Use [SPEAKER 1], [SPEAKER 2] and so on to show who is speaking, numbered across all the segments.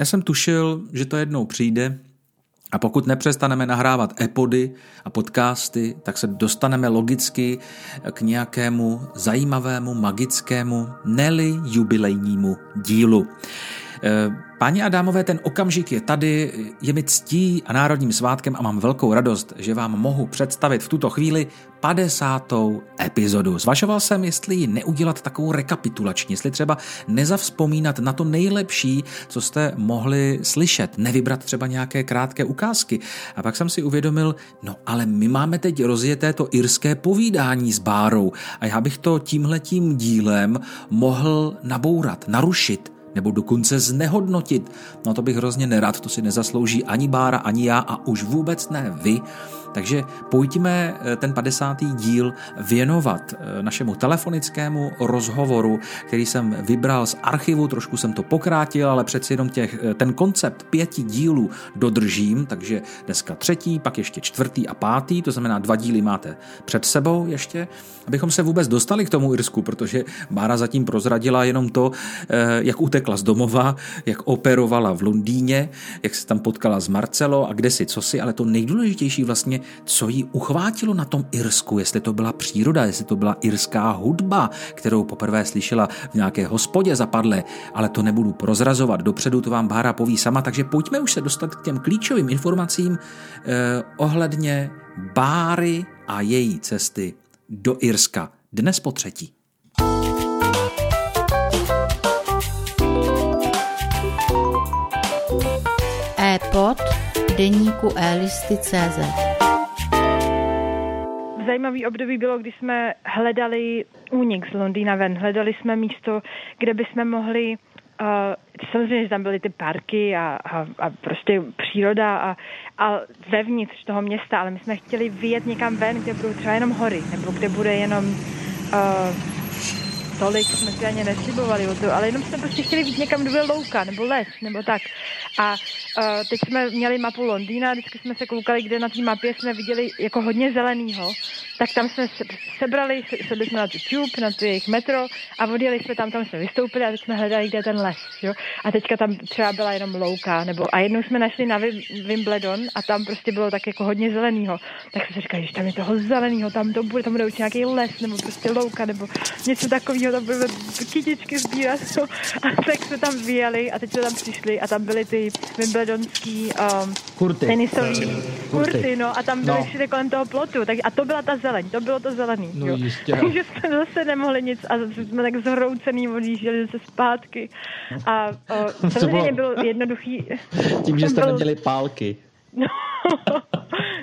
[SPEAKER 1] Já jsem tušil, že to jednou přijde a pokud nepřestaneme nahrávat epody a podcasty, tak se dostaneme logicky k nějakému zajímavému, magickému, neli jubilejnímu dílu. Páni a dámové, ten okamžik je tady, je mi ctí a národním svátkem a mám velkou radost, že vám mohu představit v tuto chvíli 50. epizodu. Zvažoval jsem, jestli ji neudělat takovou rekapitulační, jestli třeba nezavzpomínat na to nejlepší, co jste mohli slyšet, nevybrat třeba nějaké krátké ukázky. A pak jsem si uvědomil, no ale my máme teď rozjeté to irské povídání s Bárou a já bych to tímhletím dílem mohl nabourat, narušit, nebo dokonce znehodnotit. No to bych hrozně nerad, to si nezaslouží ani Bára, ani já a už vůbec ne vy. Takže pojďme eh, ten 50. díl věnovat eh, našemu telefonickému rozhovoru, který jsem vybral z archivu, trošku jsem to pokrátil, ale přeci jenom těch, eh, ten koncept pěti dílů dodržím, takže dneska třetí, pak ještě čtvrtý a pátý, to znamená dva díly máte před sebou ještě, abychom se vůbec dostali k tomu Irsku, protože Bára zatím prozradila jenom to, jak utekla z domova, jak operovala v Londýně, jak se tam potkala s Marcelo a kde si, co si, ale to nejdůležitější vlastně co jí uchvátilo na tom Irsku, jestli to byla příroda, jestli to byla irská hudba, kterou poprvé slyšela v nějaké hospodě zapadle, ale to nebudu prozrazovat, dopředu to vám Bára poví sama, takže pojďme už se dostat k těm klíčovým informacím eh, ohledně Báry a její cesty do Irska. Dnes po třetí.
[SPEAKER 2] e-pod deníku e-listy.cz
[SPEAKER 3] zajímavý období bylo, když jsme hledali únik z Londýna ven. Hledali jsme místo, kde bychom mohli Uh, samozřejmě, že tam byly ty parky a, a, a prostě příroda a, a vevnitř toho města, ale my jsme chtěli vyjet někam ven, kde budou třeba jenom hory, nebo kde bude jenom uh, tolik jsme si ani neslibovali ale jenom jsme prostě chtěli jít někam, bude louka, nebo les, nebo tak. A uh, teď jsme měli mapu Londýna, vždycky jsme se koukali, kde na té mapě jsme viděli jako hodně zelenýho, tak tam jsme se, sebrali, sedli jsme na tu tube, na tu jejich metro a odjeli jsme tam, tam jsme vystoupili a teď jsme hledali, kde je ten les, jo. A teďka tam třeba byla jenom louka, nebo a jednou jsme našli na Wimbledon a tam prostě bylo tak jako hodně zelenýho. Tak jsme říkali, že tam je toho zeleného, tam to bude, tam bude nějaký les, nebo prostě louka, nebo něco takového, tam budeme kytičky sbírat. No. A tak jsme tam vyjeli a teď jsme tam přišli a tam byly ty Wimbledonský um, kurty. tenisový kurty. kurty, no a tam byly no. všude kolem toho plotu. Tak, a to byla ta zeleň, to bylo to zelený. No jo. jistě. Takže jsme zase nemohli nic a jsme tak zhroucený odjížděli se zpátky. A o, samozřejmě bylo jednoduchý.
[SPEAKER 4] Tím, že jste byl... neměli pálky. No,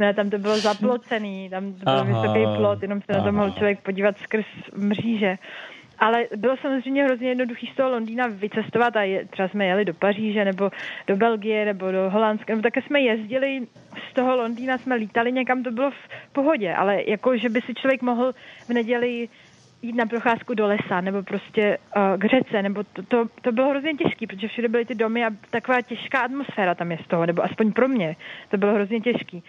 [SPEAKER 3] ne, tam to bylo zaplocený, tam to byl Aha. vysoký plot, jenom se na to mohl člověk podívat skrz mříže. Ale bylo samozřejmě hrozně jednoduchý z toho Londýna vycestovat a je, třeba jsme jeli do Paříže nebo do Belgie nebo do Holandska, nebo také jsme jezdili z toho Londýna, jsme lítali někam, to bylo v pohodě, ale jako, že by si člověk mohl v neděli jít na procházku do lesa, nebo prostě uh, k řece, nebo to, to, to bylo hrozně těžké, protože všude byly ty domy a taková těžká atmosféra tam je z toho, nebo aspoň pro mě to bylo hrozně těžký.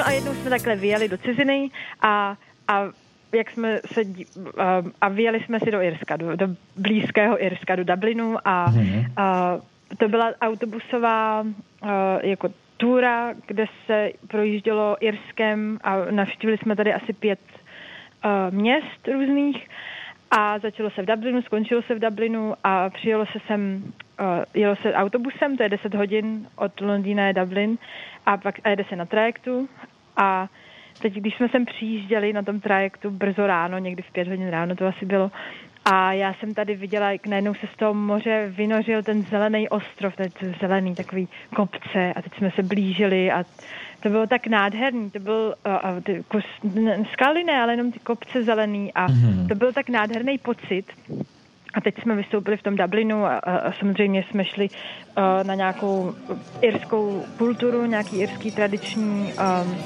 [SPEAKER 3] No a jednou jsme takhle vyjeli do ciziny a, a jak jsme se a vyjeli jsme si do Irska, do, do blízkého Irska, do Dublinu a, mm-hmm. a to byla autobusová jako túra, kde se projíždělo Irskem a navštívili jsme tady asi pět měst různých a začalo se v Dublinu, skončilo se v Dublinu a přijelo se sem, jelo se autobusem, to je 10 hodin od Londýna je Dublin a pak a jede se na trajektu a teď, když jsme sem přijížděli na tom trajektu brzo ráno, někdy v pět hodin ráno to asi bylo, a já jsem tady viděla, jak najednou se z toho moře vynořil ten zelený ostrov, ten zelený takový kopce a teď jsme se blížili a to bylo tak nádherný, to byl a ty, kus, skaly ne, ale jenom ty kopce zelený a mm-hmm. to byl tak nádherný pocit. A teď jsme vystoupili v tom Dublinu a, a, a samozřejmě jsme šli uh, na nějakou irskou kulturu, nějaký irský tradiční um,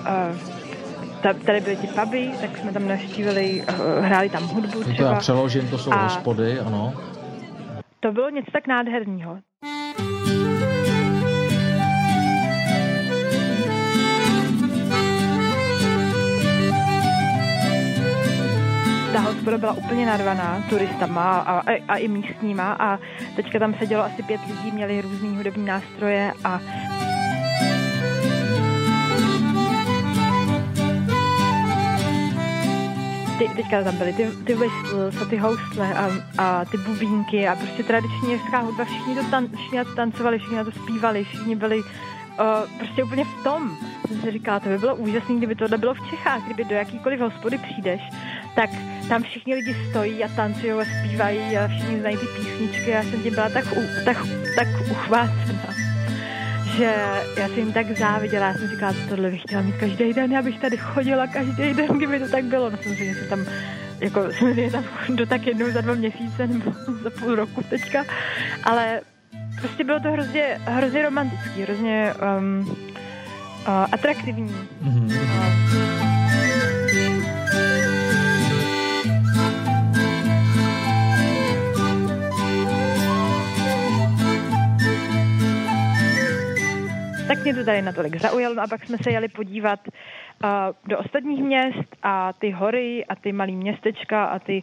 [SPEAKER 3] uh, tady byly ty puby, tak jsme tam navštívili, uh, hráli tam hudbu třeba. To
[SPEAKER 4] já přeložím, to jsou a hospody, ano.
[SPEAKER 3] To bylo něco tak nádherného. Hospoda byla úplně narvaná turistama a, a, a i místníma a teďka tam sedělo asi pět lidí, měli různý hudební nástroje a ty, teďka tam byly ty, ty whistles a ty housle a, a ty bubínky a prostě tradiční jirská hudba, všichni to, tan, všichni to tancovali, všichni to zpívali, všichni byli uh, prostě úplně v tom. Jsem si říkala, to by bylo úžasné, kdyby tohle bylo v Čechách, kdyby do jakýkoliv hospody přijdeš, tak tam všichni lidi stojí a tancují a zpívají a všichni znají ty písničky. Já jsem tím byla tak, tak, tak uchvácená že já jsem jim tak záviděla, já jsem říkala, že tohle bych chtěla mít každý den, já bych tady chodila každý den, kdyby to tak bylo. No samozřejmě se tam, jako samozřejmě tam do tak jednou za dva měsíce nebo za půl roku teďka, ale prostě bylo to hrozně, hrozně romantický, hrozně um, uh, atraktivní. Mm-hmm. Uh, to tady natolik zaujalo no a pak jsme se jeli podívat uh, do ostatních měst a ty hory a ty malé městečka a ty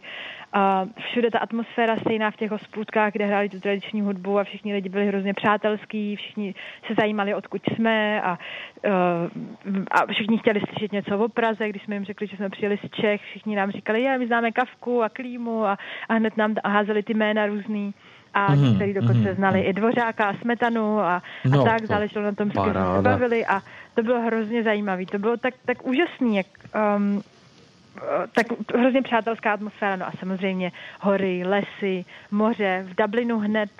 [SPEAKER 3] uh, všude ta atmosféra stejná v těch hospůdkách, kde hráli tu tradiční hudbu a všichni lidi byli hrozně přátelský, všichni se zajímali, odkud jsme a, uh, a všichni chtěli slyšet něco o Praze, když jsme jim řekli, že jsme přijeli z Čech, všichni nám říkali, je, my známe Kavku a Klímu a, a hned nám házeli ty jména různý a mm-hmm, někteří dokonce mm-hmm. znali i Dvořáka a Smetanu a, no, a tak, záleželo na tom, s kým se bavili a to bylo hrozně zajímavé. To bylo tak, tak úžasný, jak um, tak hrozně přátelská atmosféra, no a samozřejmě hory, lesy, moře, v Dublinu hned,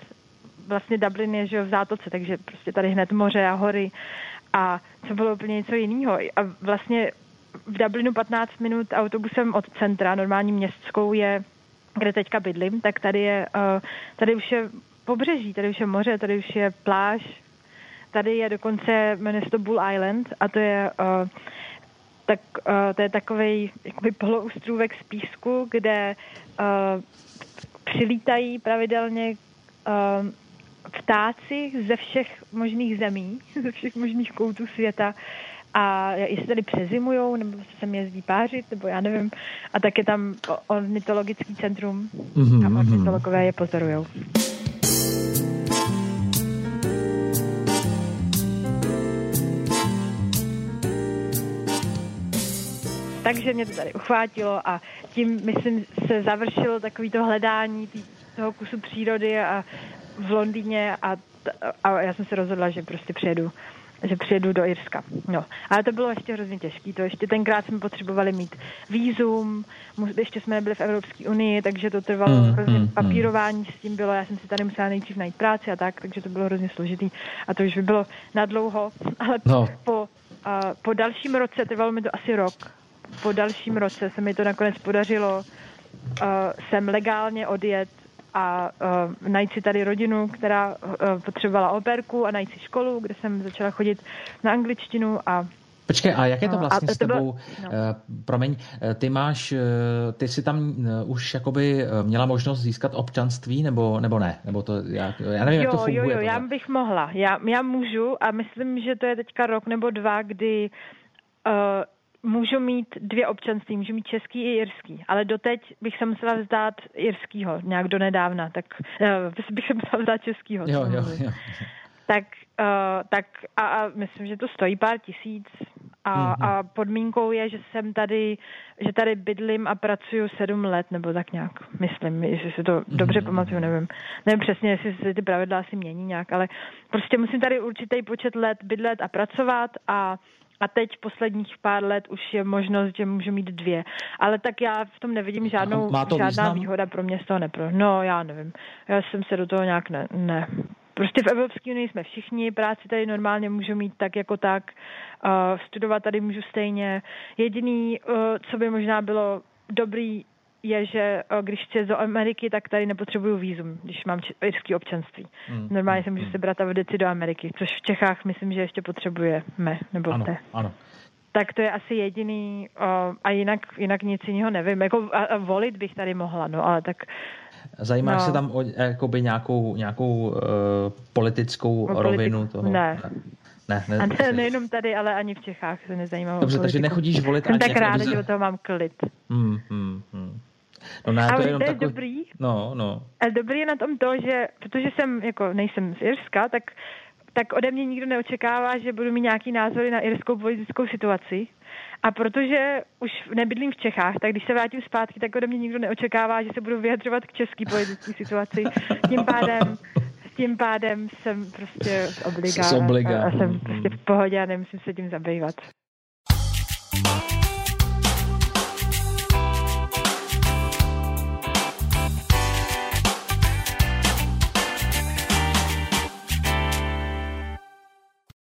[SPEAKER 3] vlastně Dublin je že v zátoce, takže prostě tady hned moře a hory a to bylo úplně něco jiného. A vlastně v Dublinu 15 minut autobusem od centra, normální městskou je kde teďka bydlím, tak tady je, uh, tady už je pobřeží, tady už je moře, tady už je pláž, tady je dokonce, jmenuje se to Bull Island a to je uh, tak uh, to je takový jakoby poloustrůvek z písku, kde přilítají pravidelně ptáci ze všech možných zemí, ze všech možných koutů světa a jestli tady přezimujou, nebo se sem jezdí pářit, nebo já nevím. A tak je tam ornitologický centrum mm-hmm, a mhm. ornitologové je pozorujou. Takže mě to tady uchvátilo a tím, myslím, se završilo takový hledání tý, toho kusu přírody a v Londýně a, a já jsem se rozhodla, že prostě přijedu že přijedu do Irska. No, ale to bylo ještě hrozně těžké. To ještě tenkrát jsme potřebovali mít výzum, ještě jsme nebyli v Evropské unii, takže to trvalo mm, hrozně mm, papírování s tím bylo. Já jsem si tady musela nejdřív najít práci a tak, takže to bylo hrozně složitý. A to už by bylo na dlouho, ale no. po, uh, po dalším roce, trvalo mi to asi rok, po dalším roce se mi to nakonec podařilo uh, sem legálně odjet a uh, najít si tady rodinu, která uh, potřebovala operku a najít si školu, kde jsem začala chodit na angličtinu a
[SPEAKER 4] Počkej, a jak je to vlastně a s tebou? Bylo, no. Promiň, ty máš, ty si tam už jakoby měla možnost získat občanství, nebo, nebo ne? Nebo to, já, já nevím,
[SPEAKER 3] jo,
[SPEAKER 4] jak to funguje.
[SPEAKER 3] Jo, jo,
[SPEAKER 4] tohle.
[SPEAKER 3] já bych mohla. Já, já můžu a myslím, že to je teďka rok nebo dva, kdy uh, můžu mít dvě občanství, můžu mít český i irský, ale doteď bych se musela vzdát irskýho, nějak do nedávna, tak uh, bych se musela vzdát českýho.
[SPEAKER 4] Jo, jo, jo.
[SPEAKER 3] Tak, uh, tak a, a myslím, že to stojí pár tisíc a, mm-hmm. a podmínkou je, že jsem tady, že tady bydlím a pracuju sedm let, nebo tak nějak, myslím, jestli si to mm-hmm. dobře pamatuju, nevím. Nevím přesně, jestli se ty pravidla asi mění nějak, ale prostě musím tady určitý počet let bydlet a pracovat a a teď posledních pár let už je možnost, že můžu mít dvě. Ale tak já v tom nevidím žádnou,
[SPEAKER 4] Má to
[SPEAKER 3] žádná
[SPEAKER 4] význam?
[SPEAKER 3] výhoda pro mě z toho nepro. No, já nevím. Já jsem se do toho nějak ne, ne. Prostě v Evropské unii jsme všichni, práci tady normálně můžu mít tak jako tak, uh, studovat tady můžu stejně. Jediný, uh, co by možná bylo dobrý je, že eh, když chci do Ameriky, tak tady nepotřebuju výzum, když mám irský občanství. Hmm. Normálně se můžu hmm. sebrat a vydat si do Ameriky, což v Čechách myslím, že ještě potřebujeme, nebo
[SPEAKER 4] ano,
[SPEAKER 3] te.
[SPEAKER 4] Ano.
[SPEAKER 3] Tak to je asi jediný uh, a jinak, jinak nic jiného nevím. Jako, a, a volit bych tady mohla, no ale tak
[SPEAKER 4] Zajímáš no. se tam o jakoby nějakou, nějakou uh, politickou o rovinu toho?
[SPEAKER 3] Ne.
[SPEAKER 4] Ne, ne,
[SPEAKER 3] a ne, nejenom tady, ale ani v Čechách se nezajímám
[SPEAKER 4] Dobře, takže nechodíš volit
[SPEAKER 3] Jsem ani tak ráda, že o toho mám klid.
[SPEAKER 4] Hmm, hmm, hmm.
[SPEAKER 3] No ne, to je, jenom to je takový... dobrý.
[SPEAKER 4] No, no.
[SPEAKER 3] Ale dobrý je na tom to, že protože jsem, jako nejsem z Irska, tak, tak ode mě nikdo neočekává, že budu mít nějaký názory na irskou politickou situaci. A protože už nebydlím v Čechách, tak když se vrátím zpátky, tak ode mě nikdo neočekává, že se budu vyjadřovat k české politické situaci. Tím pádem tím pádem jsem prostě obliga,
[SPEAKER 4] obliga.
[SPEAKER 3] a jsem prostě v pohodě a nemusím se tím zabývat.